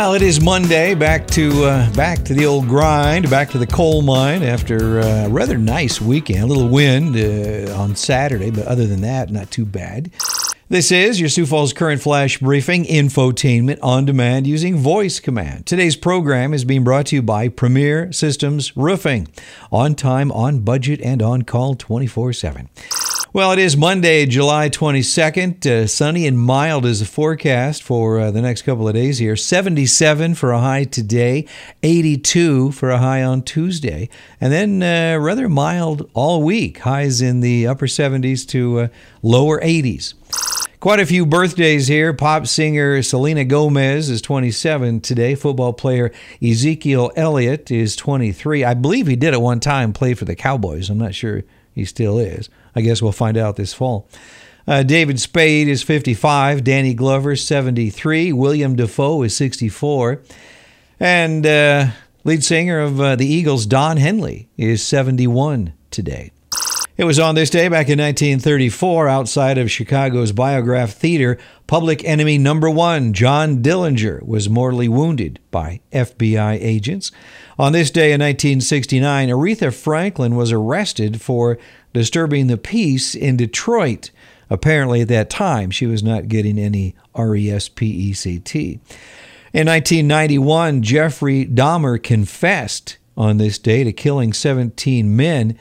Well, it is Monday. Back to uh, back to the old grind. Back to the coal mine after a rather nice weekend. A little wind uh, on Saturday, but other than that, not too bad. This is your Sioux Falls Current Flash Briefing infotainment on demand using voice command. Today's program is being brought to you by Premier Systems Roofing. On time, on budget, and on call 24 7. Well, it is Monday, July 22nd. Uh, sunny and mild is the forecast for uh, the next couple of days here. 77 for a high today, 82 for a high on Tuesday, and then uh, rather mild all week. Highs in the upper 70s to uh, lower 80s. Quite a few birthdays here. Pop singer Selena Gomez is 27 today. Football player Ezekiel Elliott is 23. I believe he did at one time play for the Cowboys. I'm not sure he still is. I guess we'll find out this fall. Uh, David Spade is 55. Danny Glover, 73. William Dafoe is 64. And uh, lead singer of uh, the Eagles, Don Henley, is 71 today. It was on this day back in 1934, outside of Chicago's Biograph Theater, public enemy number one, John Dillinger, was mortally wounded by FBI agents. On this day in 1969, Aretha Franklin was arrested for disturbing the peace in Detroit. Apparently, at that time, she was not getting any R E S P E C T. In 1991, Jeffrey Dahmer confessed on this day to killing 17 men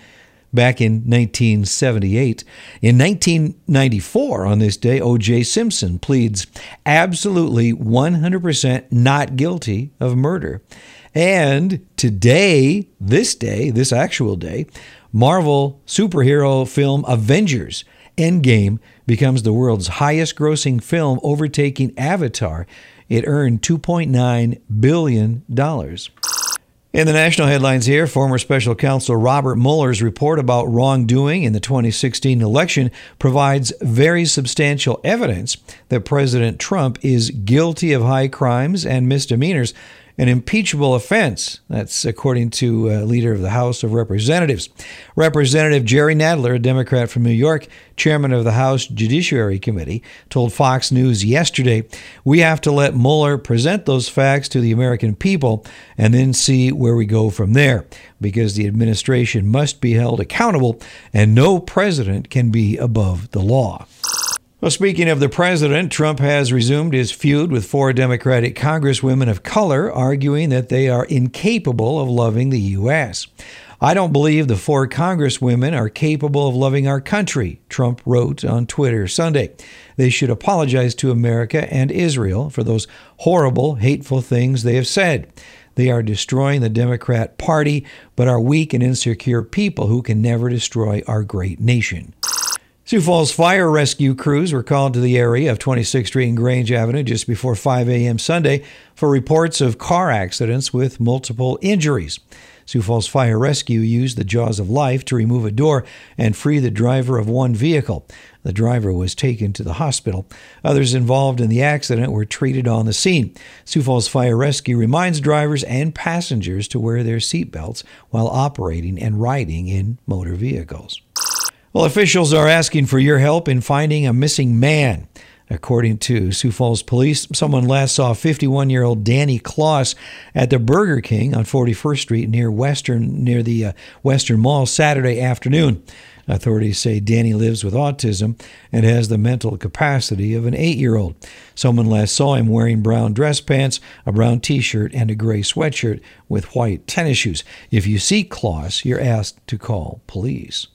back in 1978. In 1994, on this day, O.J. Simpson pleads absolutely 100% not guilty of murder. And today, this day, this actual day, Marvel superhero film Avengers Endgame becomes the world's highest grossing film, overtaking Avatar. It earned $2.9 billion. In the national headlines here, former special counsel Robert Mueller's report about wrongdoing in the 2016 election provides very substantial evidence that President Trump is guilty of high crimes and misdemeanors an impeachable offense. That's according to uh, leader of the House of Representatives. Representative Jerry Nadler, a Democrat from New York, chairman of the House Judiciary Committee, told Fox News yesterday, "We have to let Mueller present those facts to the American people and then see where we go from there because the administration must be held accountable and no president can be above the law." Well, speaking of the president, Trump has resumed his feud with four Democratic congresswomen of color, arguing that they are incapable of loving the U.S. I don't believe the four congresswomen are capable of loving our country, Trump wrote on Twitter Sunday. They should apologize to America and Israel for those horrible, hateful things they have said. They are destroying the Democrat Party, but are weak and insecure people who can never destroy our great nation. Sioux Falls fire rescue crews were called to the area of 26th Street and Grange Avenue just before 5 a.m. Sunday for reports of car accidents with multiple injuries. Sioux Falls Fire Rescue used the jaws of life to remove a door and free the driver of one vehicle. The driver was taken to the hospital. Others involved in the accident were treated on the scene. Sioux Falls Fire Rescue reminds drivers and passengers to wear their seatbelts while operating and riding in motor vehicles. Well, officials are asking for your help in finding a missing man. According to Sioux Falls Police, someone last saw 51 year old Danny Kloss at the Burger King on 41st Street near Western near the uh, Western Mall Saturday afternoon. Authorities say Danny lives with autism and has the mental capacity of an eight year old. Someone last saw him wearing brown dress pants, a brown t shirt, and a gray sweatshirt with white tennis shoes. If you see Kloss, you're asked to call police.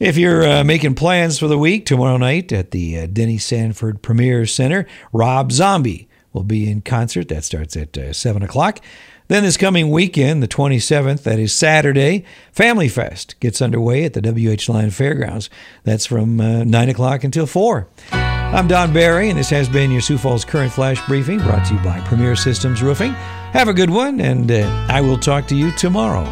If you're uh, making plans for the week, tomorrow night at the uh, Denny Sanford Premier Center, Rob Zombie will be in concert. That starts at uh, 7 o'clock. Then this coming weekend, the 27th, that is Saturday, Family Fest gets underway at the WH Lyon Fairgrounds. That's from uh, 9 o'clock until 4. I'm Don Barry, and this has been your Sioux Falls Current Flash Briefing brought to you by Premier Systems Roofing. Have a good one, and uh, I will talk to you tomorrow.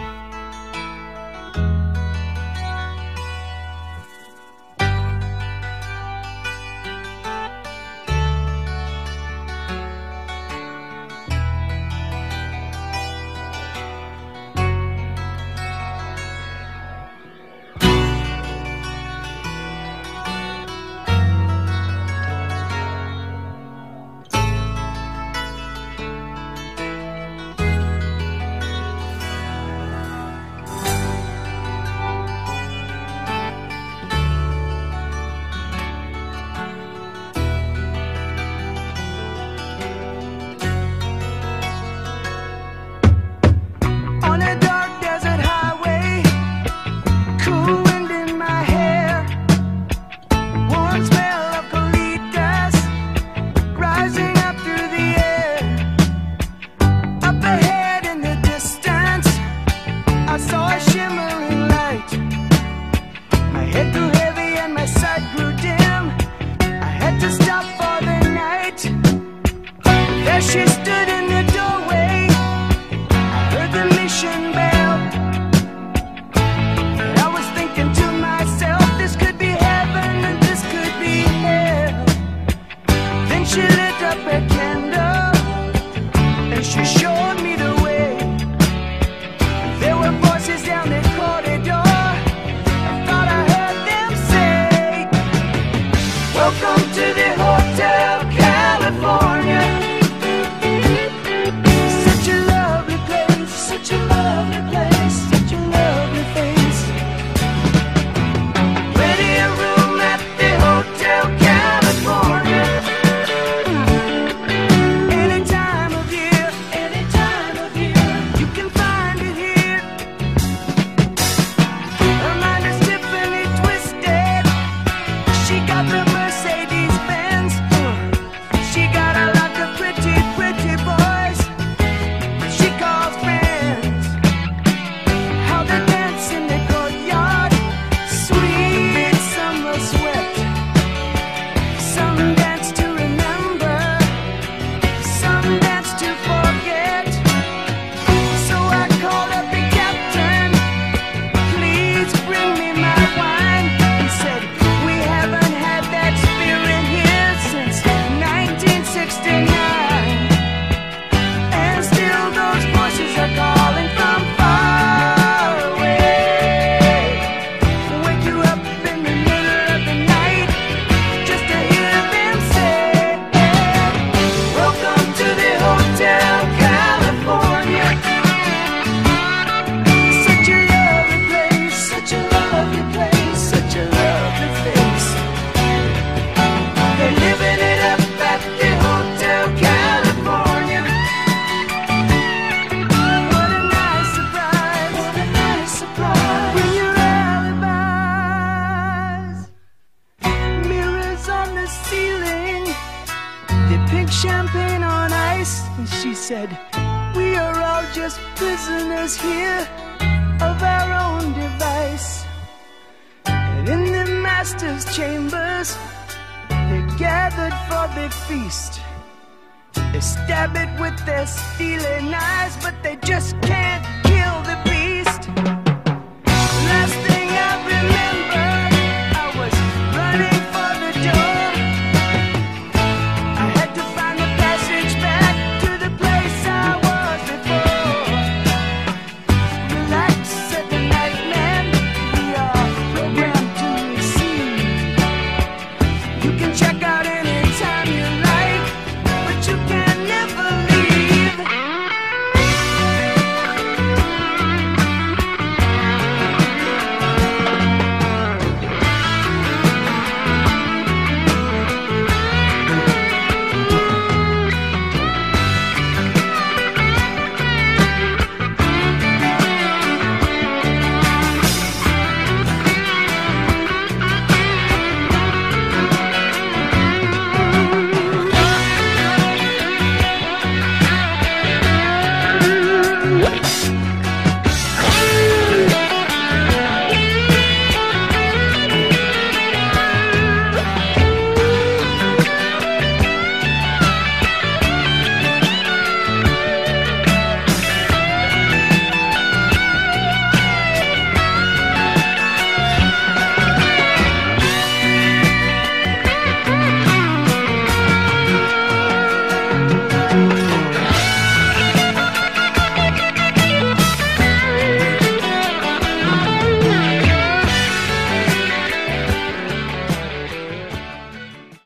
They stab it with their steely knives, but they just can't